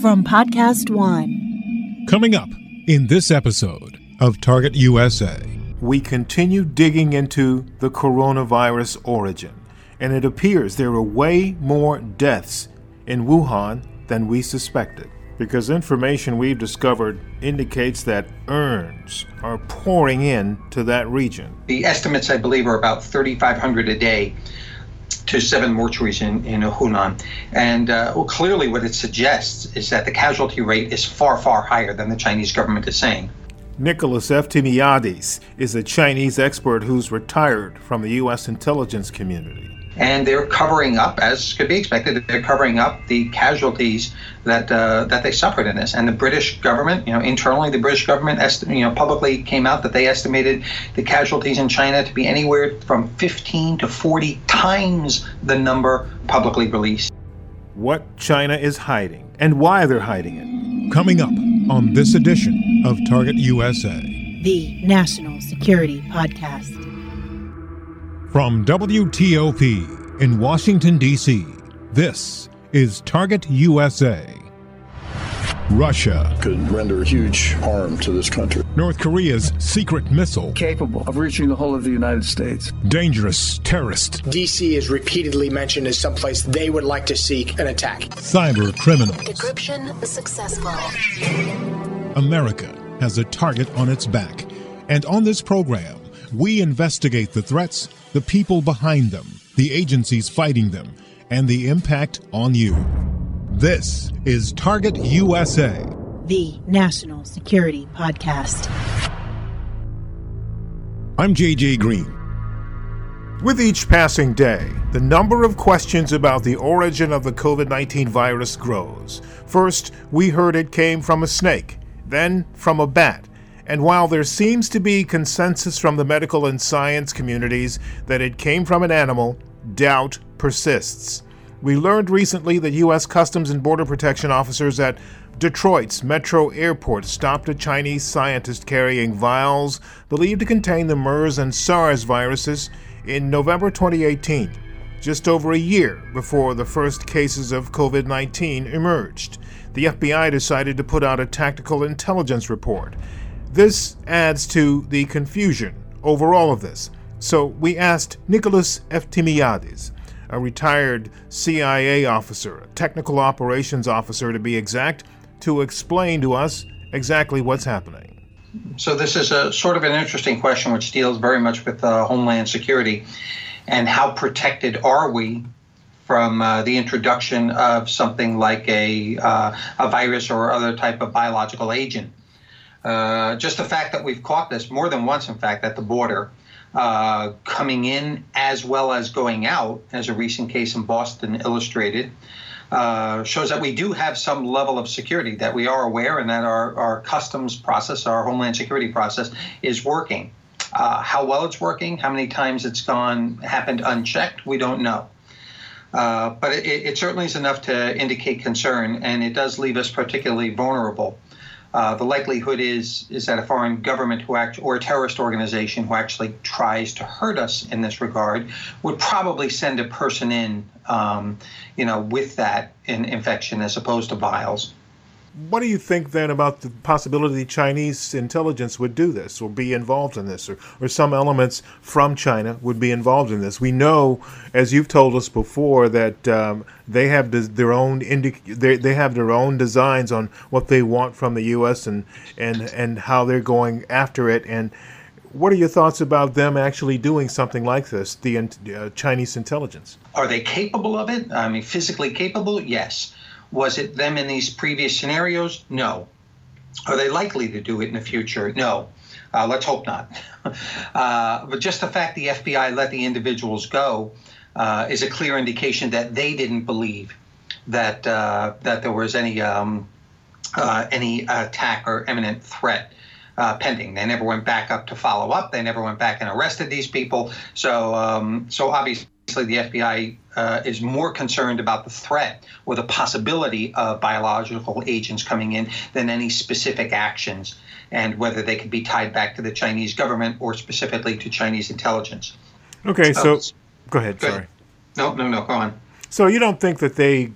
from Podcast One. Coming up in this episode of Target USA, we continue digging into the coronavirus origin, and it appears there are way more deaths in Wuhan than we suspected. Because information we've discovered indicates that urns are pouring in to that region. The estimates, I believe, are about 3,500 a day to seven mortuaries in, in Hunan. And uh, well, clearly, what it suggests is that the casualty rate is far, far higher than the Chinese government is saying. Nicholas Eftimiades is a Chinese expert who's retired from the U.S. intelligence community and they're covering up, as could be expected, they're covering up the casualties that uh, that they suffered in this. And the British government, you know, internally, the British government, esti- you know, publicly came out that they estimated the casualties in China to be anywhere from 15 to 40 times the number publicly released. What China is hiding and why they're hiding it. Coming up on this edition of Target USA, the National Security Podcast. From WTOP in Washington, D.C., this is Target USA. Russia could render huge harm to this country. North Korea's secret missile capable of reaching the whole of the United States. Dangerous terrorist. DC is repeatedly mentioned as someplace they would like to seek an attack. Cyber criminals. Decryption successful. America has a target on its back, and on this program, we investigate the threats the people behind them, the agencies fighting them, and the impact on you. This is Target USA, the National Security Podcast. I'm JJ Green. With each passing day, the number of questions about the origin of the COVID 19 virus grows. First, we heard it came from a snake, then from a bat. And while there seems to be consensus from the medical and science communities that it came from an animal, doubt persists. We learned recently that U.S. Customs and Border Protection officers at Detroit's Metro Airport stopped a Chinese scientist carrying vials believed to contain the MERS and SARS viruses in November 2018, just over a year before the first cases of COVID 19 emerged. The FBI decided to put out a tactical intelligence report this adds to the confusion over all of this. So we asked Nicholas Eftimiades, a retired CIA officer, a technical operations officer to be exact, to explain to us exactly what's happening. So this is a sort of an interesting question, which deals very much with uh, homeland security and how protected are we from uh, the introduction of something like a, uh, a virus or other type of biological agent. Uh, just the fact that we've caught this more than once, in fact, at the border, uh, coming in as well as going out, as a recent case in Boston illustrated, uh, shows that we do have some level of security, that we are aware, and that our, our customs process, our homeland security process, is working. Uh, how well it's working, how many times it's gone happened unchecked, we don't know. Uh, but it, it certainly is enough to indicate concern, and it does leave us particularly vulnerable uh, the likelihood is is that a foreign government who act or a terrorist organization who actually tries to hurt us in this regard would probably send a person in, um, you know, with that in infection as opposed to vials. What do you think then about the possibility Chinese intelligence would do this or be involved in this, or, or some elements from China would be involved in this? We know, as you've told us before, that um, they have des- their own indi- they, they have their own designs on what they want from the U.S. and and and how they're going after it. And what are your thoughts about them actually doing something like this, the uh, Chinese intelligence? Are they capable of it? I mean, physically capable? Yes. Was it them in these previous scenarios? No. Are they likely to do it in the future? No. Uh, let's hope not. uh, but just the fact the FBI let the individuals go uh, is a clear indication that they didn't believe that uh, that there was any um, uh, any attack or imminent threat. Uh, pending. They never went back up to follow up. They never went back and arrested these people. So, um, so obviously the FBI uh, is more concerned about the threat or the possibility of biological agents coming in than any specific actions and whether they could be tied back to the Chinese government or specifically to Chinese intelligence. Okay, so uh, go ahead. Go sorry. No, no, no. Go on. So you don't think that they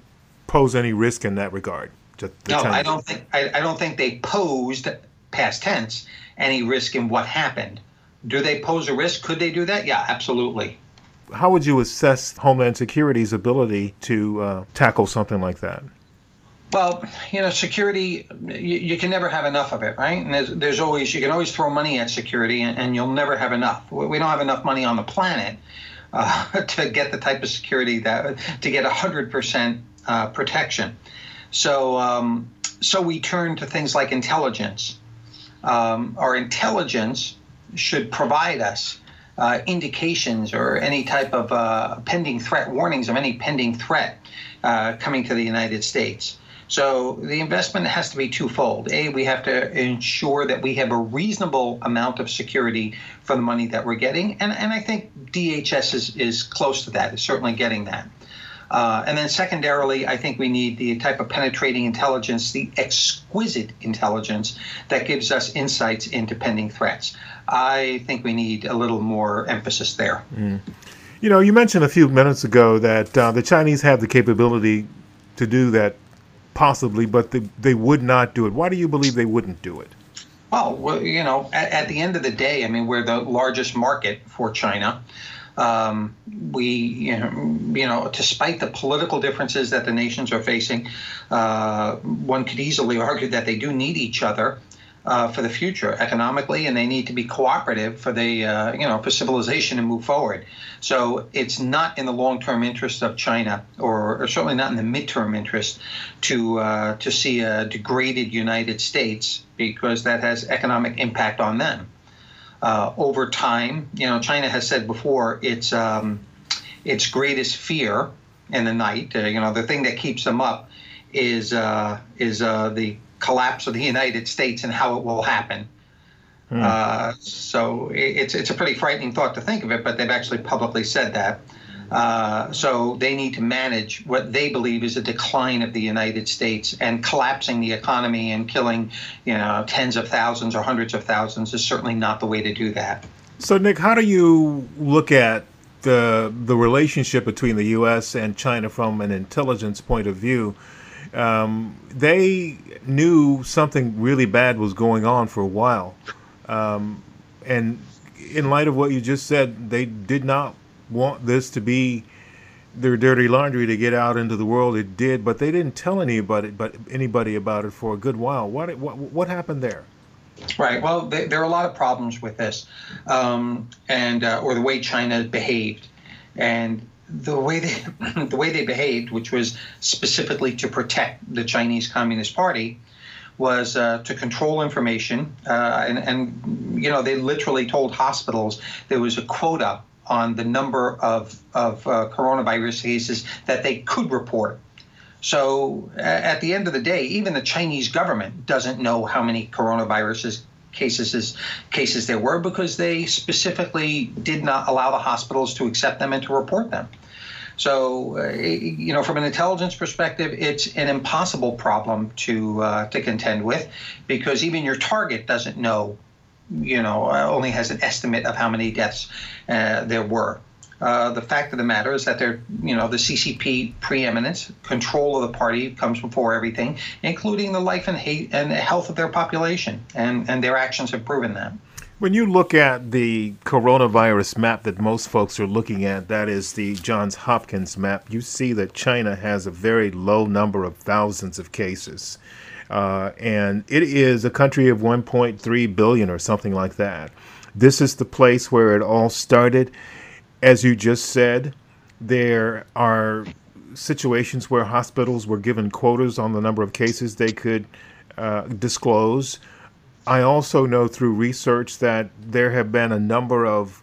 pose any risk in that regard? The no, Chinese. I don't think I, I don't think they posed past tense any risk in what happened. Do they pose a risk? Could they do that? Yeah, absolutely. How would you assess Homeland Security's ability to uh, tackle something like that? Well, you know, security, you, you, can never have enough of it, right? And there's, there's always, you can always throw money at security and, and you'll never have enough. We don't have enough money on the planet uh, to get the type of security that, to get 100% uh, protection. So, um, so we turn to things like intelligence. Um, our intelligence should provide us uh, indications or any type of uh, pending threat, warnings of any pending threat uh, coming to the United States. So the investment has to be twofold. A, we have to ensure that we have a reasonable amount of security for the money that we're getting, and, and I think DHS is, is close to that, is certainly getting that. Uh, and then secondarily, I think we need the type of penetrating intelligence, the exquisite intelligence that gives us insights into pending threats. I think we need a little more emphasis there. Mm. You know, you mentioned a few minutes ago that uh, the Chinese have the capability to do that possibly, but they, they would not do it. Why do you believe they wouldn't do it? Well, you know, at, at the end of the day, I mean, we're the largest market for China. Um, we, you know, you know, despite the political differences that the nations are facing, uh, one could easily argue that they do need each other uh, for the future economically, and they need to be cooperative for the, uh, you know, for civilization to move forward. So it's not in the long-term interest of China, or, or certainly not in the mid-term interest, to uh, to see a degraded United States because that has economic impact on them uh, over time. You know, China has said before its um, its greatest fear in the night. Uh, you know, the thing that keeps them up is uh, is the collapse of the United States and how it will happen. Mm. so it's it's a pretty frightening thought to think of it, but they've actually publicly said that. Uh, so they need to manage what they believe is a decline of the United States and collapsing the economy and killing, you know, tens of thousands or hundreds of thousands is certainly not the way to do that. So, Nick, how do you look at the the relationship between the U.S. and China from an intelligence point of view? Um, they knew something really bad was going on for a while, um, and in light of what you just said, they did not want this to be their dirty laundry to get out into the world. It did, but they didn't tell anybody, but anybody about it for a good while. What what, what happened there? Right. Well, they, there are a lot of problems with this, um, and uh, or the way China behaved, and the way they the way they behaved, which was specifically to protect the Chinese Communist Party, was uh, to control information, uh, and, and you know they literally told hospitals there was a quota on the number of, of uh, coronavirus cases that they could report. So at the end of the day, even the Chinese government doesn't know how many coronavirus cases as cases there were because they specifically did not allow the hospitals to accept them and to report them. So, uh, you know, from an intelligence perspective, it's an impossible problem to uh, to contend with because even your target doesn't know you know, uh, only has an estimate of how many deaths uh, there were. Uh, the fact of the matter is that they're, you know, the CCP preeminence, control of the party comes before everything, including the life and hate and health of their population, and and their actions have proven that. When you look at the coronavirus map that most folks are looking at, that is the Johns Hopkins map, you see that China has a very low number of thousands of cases. Uh, and it is a country of 1.3 billion or something like that. This is the place where it all started. As you just said, there are situations where hospitals were given quotas on the number of cases they could uh, disclose. I also know through research that there have been a number of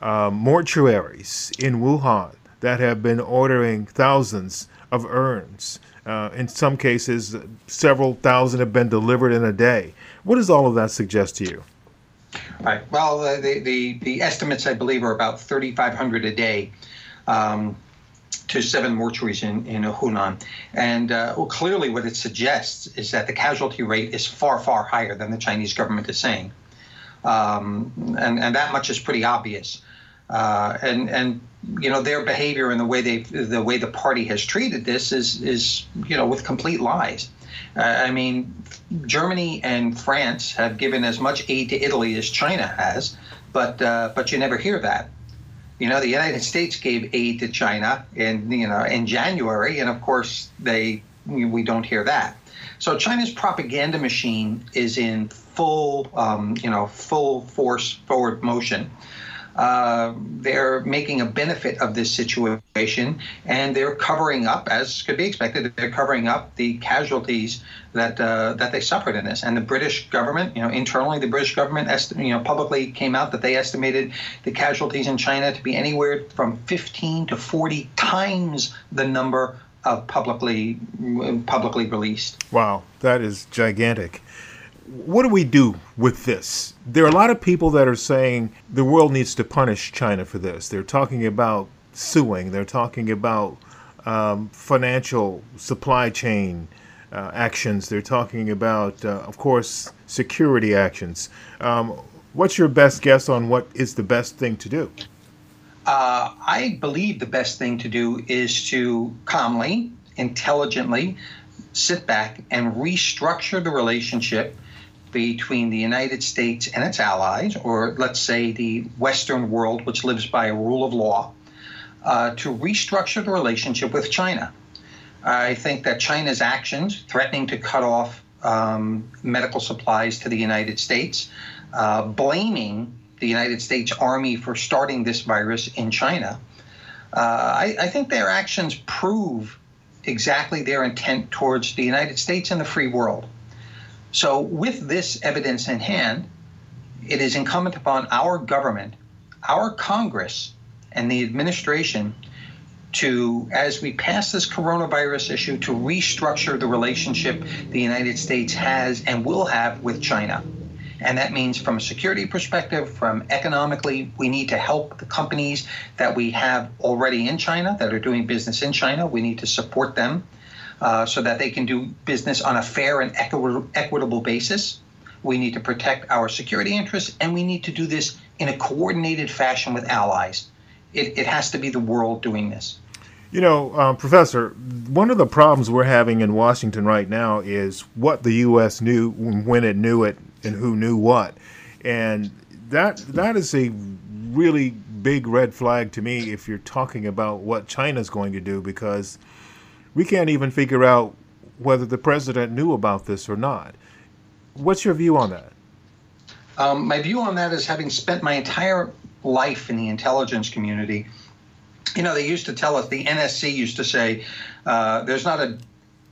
uh, mortuaries in Wuhan that have been ordering thousands of urns uh, in some cases, several thousand have been delivered in a day. What does all of that suggest to you? Right. Well, the the, the estimates I believe are about 3,500 a day. Um, to seven mortuaries in, in Hunan. And uh, well, clearly, what it suggests is that the casualty rate is far, far higher than the Chinese government is saying. Um, and, and that much is pretty obvious. Uh, and and you know their behavior and the way they the way the party has treated this is is you know with complete lies. Uh, I mean, Germany and France have given as much aid to Italy as China has, but uh, but you never hear that. You know, the United States gave aid to China in you know in January, and of course they we don't hear that. So China's propaganda machine is in full um, you know full force forward motion. Uh, they're making a benefit of this situation and they're covering up, as could be expected, they're covering up the casualties that uh, that they suffered in this. And the British government, you know, internally, the British government, esti- you know, publicly came out that they estimated the casualties in China to be anywhere from 15 to 40 times the number of publicly publicly released. Wow, that is gigantic what do we do with this? There are a lot of people that are saying the world needs to punish China for this. They're talking about suing, they're talking about um, financial supply chain uh, actions, they're talking about, uh, of course, security actions. Um, what's your best guess on what is the best thing to do? Uh, I believe the best thing to do is to calmly, intelligently sit back and restructure the relationship between the United States and its allies, or let's say the Western world, which lives by a rule of law, uh, to restructure the relationship with China. I think that China's actions, threatening to cut off um, medical supplies to the United States, uh, blaming the United States Army for starting this virus in China, uh, I, I think their actions prove exactly their intent towards the United States and the free world. So, with this evidence in hand, it is incumbent upon our government, our Congress, and the administration to, as we pass this coronavirus issue, to restructure the relationship the United States has and will have with China. And that means, from a security perspective, from economically, we need to help the companies that we have already in China that are doing business in China. We need to support them uh, so that they can do business on a fair and equi- equitable basis. We need to protect our security interests, and we need to do this in a coordinated fashion with allies. It, it has to be the world doing this. You know, uh, Professor, one of the problems we're having in Washington right now is what the U.S. knew when it knew it and who knew what. And that that is a really big red flag to me if you're talking about what China's going to do because – we can't even figure out whether the president knew about this or not. What's your view on that? Um, my view on that is having spent my entire life in the intelligence community. You know, they used to tell us, the NSC used to say, uh, there's not a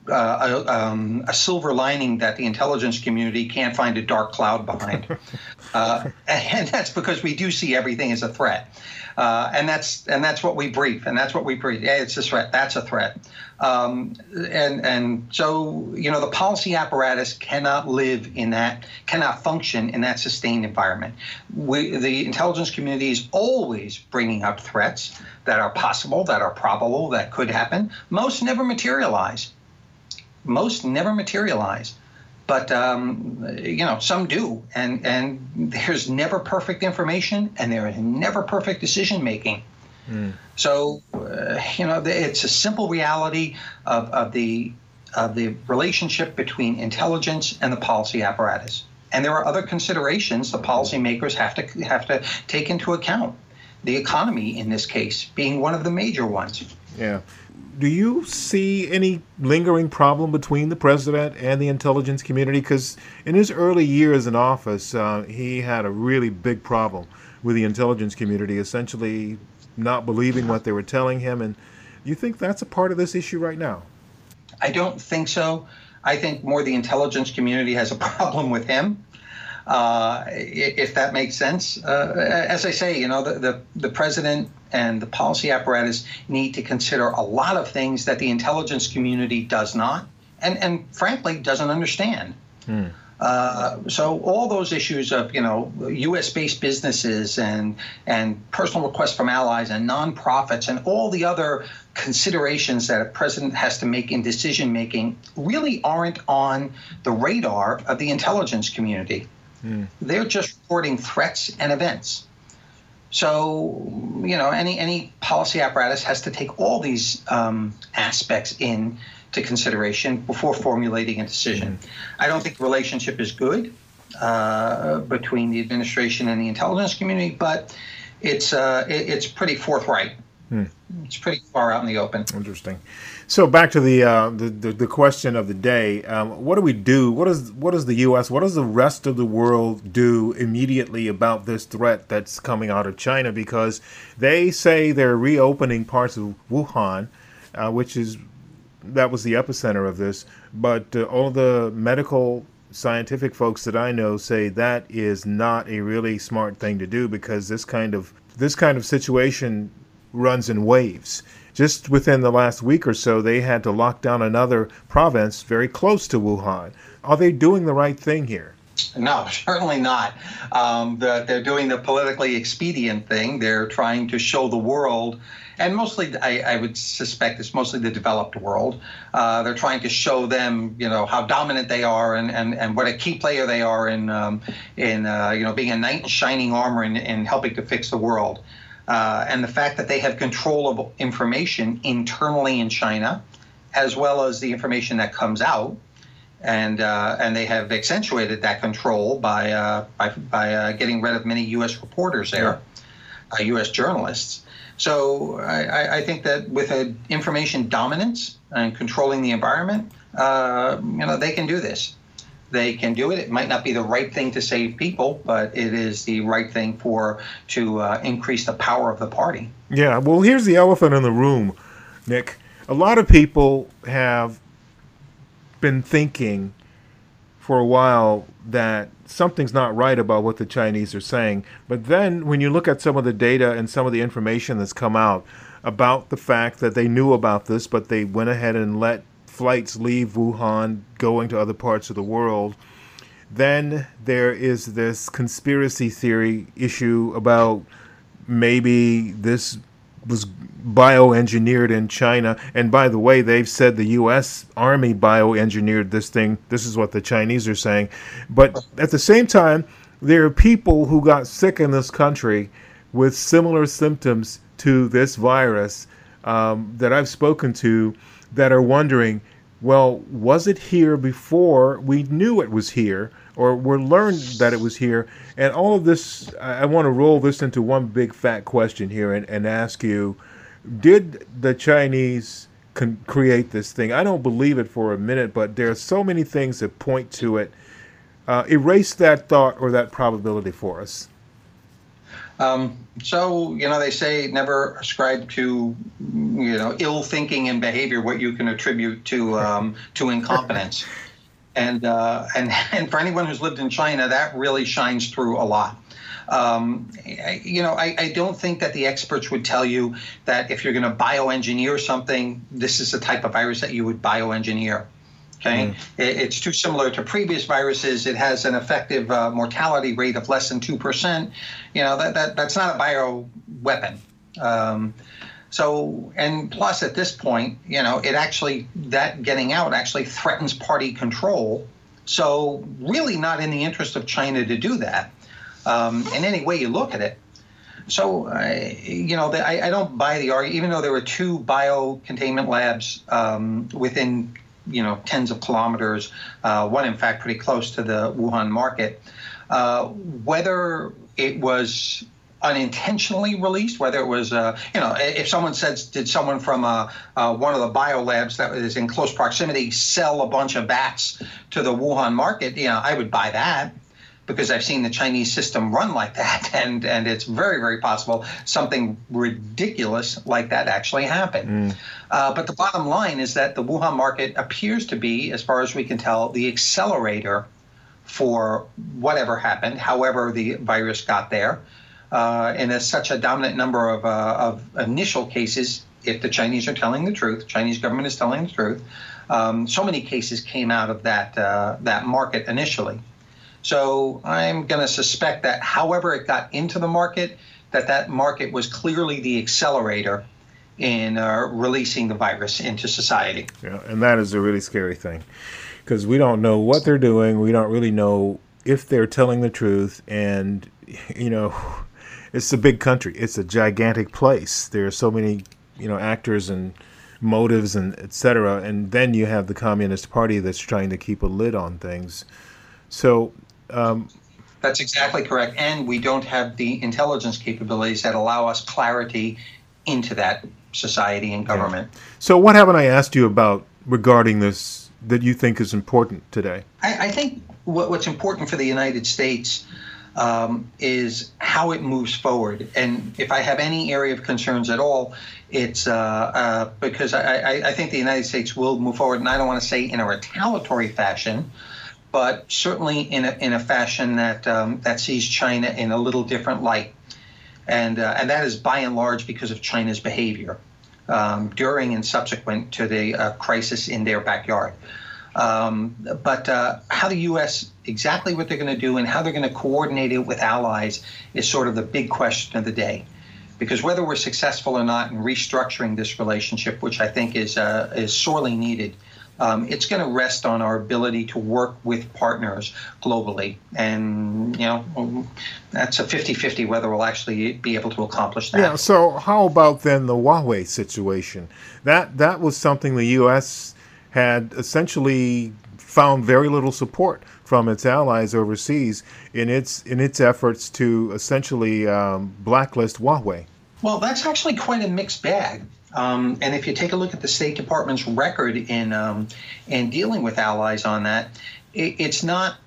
uh, a, um, a, silver lining that the intelligence community can't find a dark cloud behind. uh, and that's because we do see everything as a threat. Uh, and that's and that's what we brief, and that's what we brief. Yeah, it's a threat. That's a threat. Um, and and so you know the policy apparatus cannot live in that, cannot function in that sustained environment. We, the intelligence community is always bringing up threats that are possible, that are probable, that could happen. Most never materialize. Most never materialize. But um, you know some do. And and there's never perfect information and there is never perfect decision making. Mm. so uh, you know it's a simple reality of, of the of the relationship between intelligence and the policy apparatus. And there are other considerations the policymakers have to have to take into account. The economy in this case being one of the major ones. Yeah do you see any lingering problem between the president and the intelligence community? Because in his early years in office, uh, he had a really big problem with the intelligence community, essentially not believing what they were telling him. And you think that's a part of this issue right now? I don't think so. I think more the intelligence community has a problem with him uh, if that makes sense. Uh, as I say, you know, the, the, the, president and the policy apparatus need to consider a lot of things that the intelligence community does not and, and frankly doesn't understand. Hmm. Uh, so all those issues of you know U.S.-based businesses and and personal requests from allies and nonprofits and all the other considerations that a president has to make in decision making really aren't on the radar of the intelligence community. Mm. They're just reporting threats and events. So, you know, any any policy apparatus has to take all these um, aspects in to consideration before formulating a decision. Mm-hmm. I don't think the relationship is good uh, between the administration and the intelligence community, but it's uh, it, it's pretty forthright. Hmm. It's pretty far out in the open. Interesting. So back to the uh, the, the, the question of the day: um, What do we do? What does what does the U.S. What does the rest of the world do immediately about this threat that's coming out of China? Because they say they're reopening parts of Wuhan, uh, which is that was the epicenter of this. But uh, all the medical scientific folks that I know say that is not a really smart thing to do because this kind of this kind of situation runs in waves. Just within the last week or so, they had to lock down another province very close to Wuhan. Are they doing the right thing here? No, certainly not. Um, the, they're doing the politically expedient thing. They're trying to show the world, and mostly, I, I would suspect it's mostly the developed world. Uh, they're trying to show them, you know, how dominant they are and, and, and what a key player they are in um, in uh, you know being a knight in shining armor and, and helping to fix the world uh, and the fact that they have control of information internally in China, as well as the information that comes out, and uh, and they have accentuated that control by uh, by, by uh, getting rid of many U.S. reporters there, U.S. Uh, journalists. So I, I, think that with an information dominance and controlling the environment, uh, you know, they can do this they can do it. It might not be the right thing to save people, but it is the right thing for to uh, increase the power of the party. Yeah. Well, here's the elephant in the room, Nick. A lot of people have been thinking for a while that something's not right about what the Chinese are saying. But then when you look at some of the data and some of the information that's come out about the fact that they knew about this, but they went ahead and let flights leave Wuhan going to other parts of the world. Then there is this conspiracy theory issue about maybe this was bioengineered in China. And by the way, they've said the U.S. Army bioengineered this thing. This is what the Chinese are saying. But at the same time, there are people who got sick in this country with similar symptoms to this virus um, that I've spoken to that are wondering, well, was it here before we knew it was here, or were learned that it was here? And all of this, I, I want to roll this into one big fat question here and, and ask you did the Chinese con- create this thing? I don't believe it for a minute, but there are so many things that point to it. Uh, erase that thought or that probability for us. Um, so you know they say never ascribe to you know ill thinking and behavior what you can attribute to um, to incompetence, and uh, and and for anyone who's lived in China, that really shines through a lot. Um, you know, I, I, don't think that the experts would tell you that if you're going to bioengineer something, this is the type of virus that you would bioengineer. Okay, mm. it's too similar to previous viruses. It has an effective uh, mortality rate of less than two percent. You know that, that that's not a bio weapon. Um, so and plus at this point, you know, it actually that getting out actually threatens party control. So really not in the interest of China to do that. Um, in any way you look at it. So, uh, you know, the, I, I, don't buy the argument, even though there were two bio containment labs um, within you know tens of kilometers. Uh, one, in fact, pretty close to the Wuhan market. Uh, whether it was unintentionally released, whether it was, uh, you know, if someone says, did someone from uh, uh, one of the bio labs that is in close proximity sell a bunch of bats to the Wuhan market, you know, I would buy that because I've seen the Chinese system run like that, and and it's very very possible something ridiculous like that actually happened. Mm. Uh, but the bottom line is that the Wuhan market appears to be, as far as we can tell, the accelerator for whatever happened, however the virus got there. Uh, and as such a dominant number of, uh, of initial cases, if the Chinese are telling the truth, Chinese government is telling the truth, um, so many cases came out of that uh, that market initially. So I'm going to suspect that however it got into the market, that that market was clearly the accelerator in uh, releasing the virus into society. Yeah, and that is a really scary thing because we don't know what they're doing. We don't really know if they're telling the truth. And, you know, it's a big country, it's a gigantic place. There are so many, you know, actors and motives and et cetera. And then you have the Communist Party that's trying to keep a lid on things. So. Um, that's exactly correct. And we don't have the intelligence capabilities that allow us clarity into that society and government. Yeah. So, what haven't I asked you about regarding this that you think is important today? I, I think what, what's important for the United States um, is how it moves forward. And if I have any area of concerns at all, it's uh, uh, because I, I, I, think the United States will move forward, and I don't want to say in a retaliatory fashion, but certainly in a, in a fashion that um, that sees China in a little different light, and uh, and that is by and large because of China's behavior um, during and subsequent to the uh, crisis in their backyard. Um, but uh, how the U.S. exactly what they're going to do and how they're going to coordinate it with allies is sort of the big question of the day. Because whether we're successful or not in restructuring this relationship, which I think is uh, is sorely needed, um, it's going to rest on our ability to work with partners globally. And, you know, that's a 50 50 whether we'll actually be able to accomplish that. Yeah, so how about then the Huawei situation? That, that was something the U.S had essentially found very little support from its allies overseas in its in its efforts to essentially um, blacklist Huawei. Well, that's actually quite a mixed bag. Um, and if you take a look at the State Department's record in um, in dealing with allies on that, it, it's not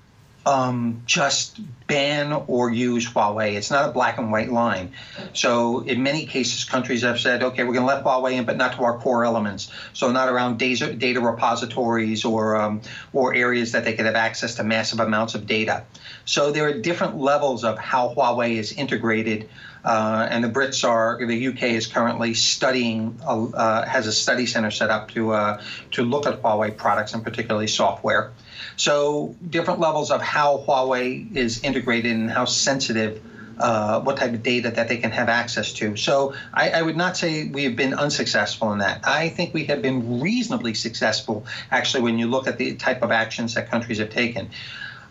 um, just ban or use Huawei. It's not a black and white line. So in many cases, countries have said, okay, we're going to let Huawei in, but not to our core elements. So not around data, data repositories or um, or areas that they could have access to massive amounts of data. So there are different levels of how Huawei is integrated. Uh, and the Brits are, the UK is currently studying, uh, has a study center set up to uh, to look at Huawei products and particularly software. So different levels of how Huawei is integrated and how sensitive, uh, what type of data that they can have access to. So I, I, would not say we have been unsuccessful in that. I think we have been reasonably successful, actually, when you look at the type of actions that countries have taken.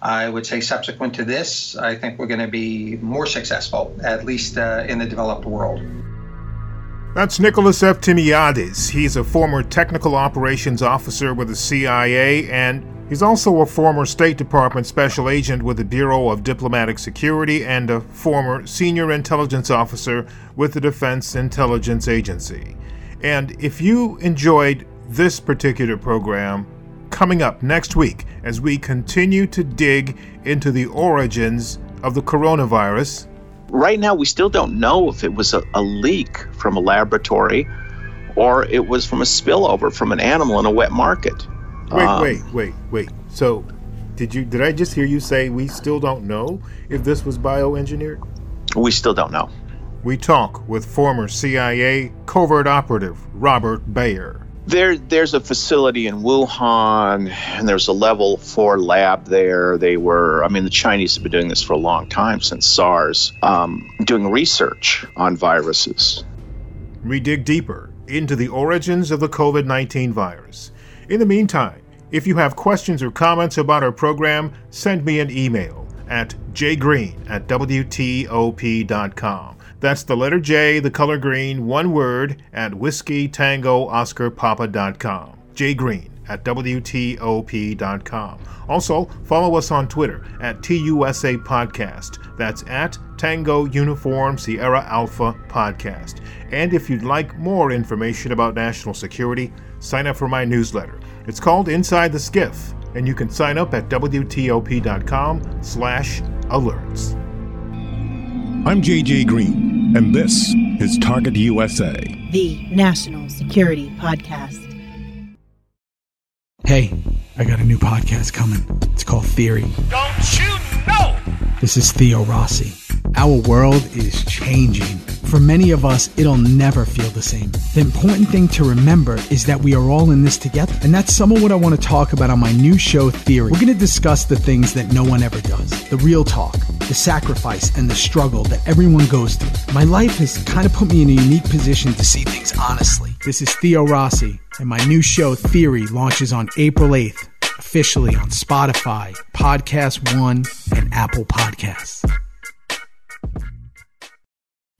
I would say subsequent to this, I think we're going to be more successful, at least uh, in the developed world. That's Nicholas Eftimiades. He's a former technical operations officer with the CIA and He's also a former State Department special agent with the Bureau of Diplomatic Security and a former senior intelligence officer with the Defense Intelligence Agency. And if you enjoyed this particular program, coming up next week as we continue to dig into the origins of the coronavirus. Right now, we still don't know if it was a, a leak from a laboratory or it was from a spillover from an animal in a wet market. Wait, um, wait, wait, wait. So, did you did I just hear you say we still don't know if this was bioengineered? We still don't know. We talk with former CIA covert operative Robert Baer. There, there's a facility in Wuhan, and there's a level four lab there. They were, I mean, the Chinese have been doing this for a long time since SARS, um, doing research on viruses. We dig deeper into the origins of the COVID 19 virus in the meantime, if you have questions or comments about our program, send me an email at jgreen at WTOP.com. That's the letter J, the color green, one word, at whiskey tango oscar papa.com. jgreen at WTOP.com. Also, follow us on Twitter at TUSA Podcast. That's at Tango Uniform Sierra Alpha Podcast. And if you'd like more information about national security, sign up for my newsletter. It's called Inside the SCIF, and you can sign up at WTOP.com slash alerts. I'm JJ Green, and this is Target USA, the National Security Podcast. Hey, I got a new podcast coming. It's called Theory. Don't you know? This is Theo Rossi. Our world is changing. For many of us, it'll never feel the same. The important thing to remember is that we are all in this together. And that's some of what I want to talk about on my new show, Theory. We're going to discuss the things that no one ever does the real talk, the sacrifice, and the struggle that everyone goes through. My life has kind of put me in a unique position to see things honestly. This is Theo Rossi, and my new show, Theory, launches on April 8th, officially on Spotify, Podcast One, and Apple Podcasts.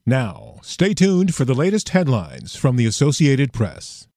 Now, stay tuned for the latest headlines from the Associated Press.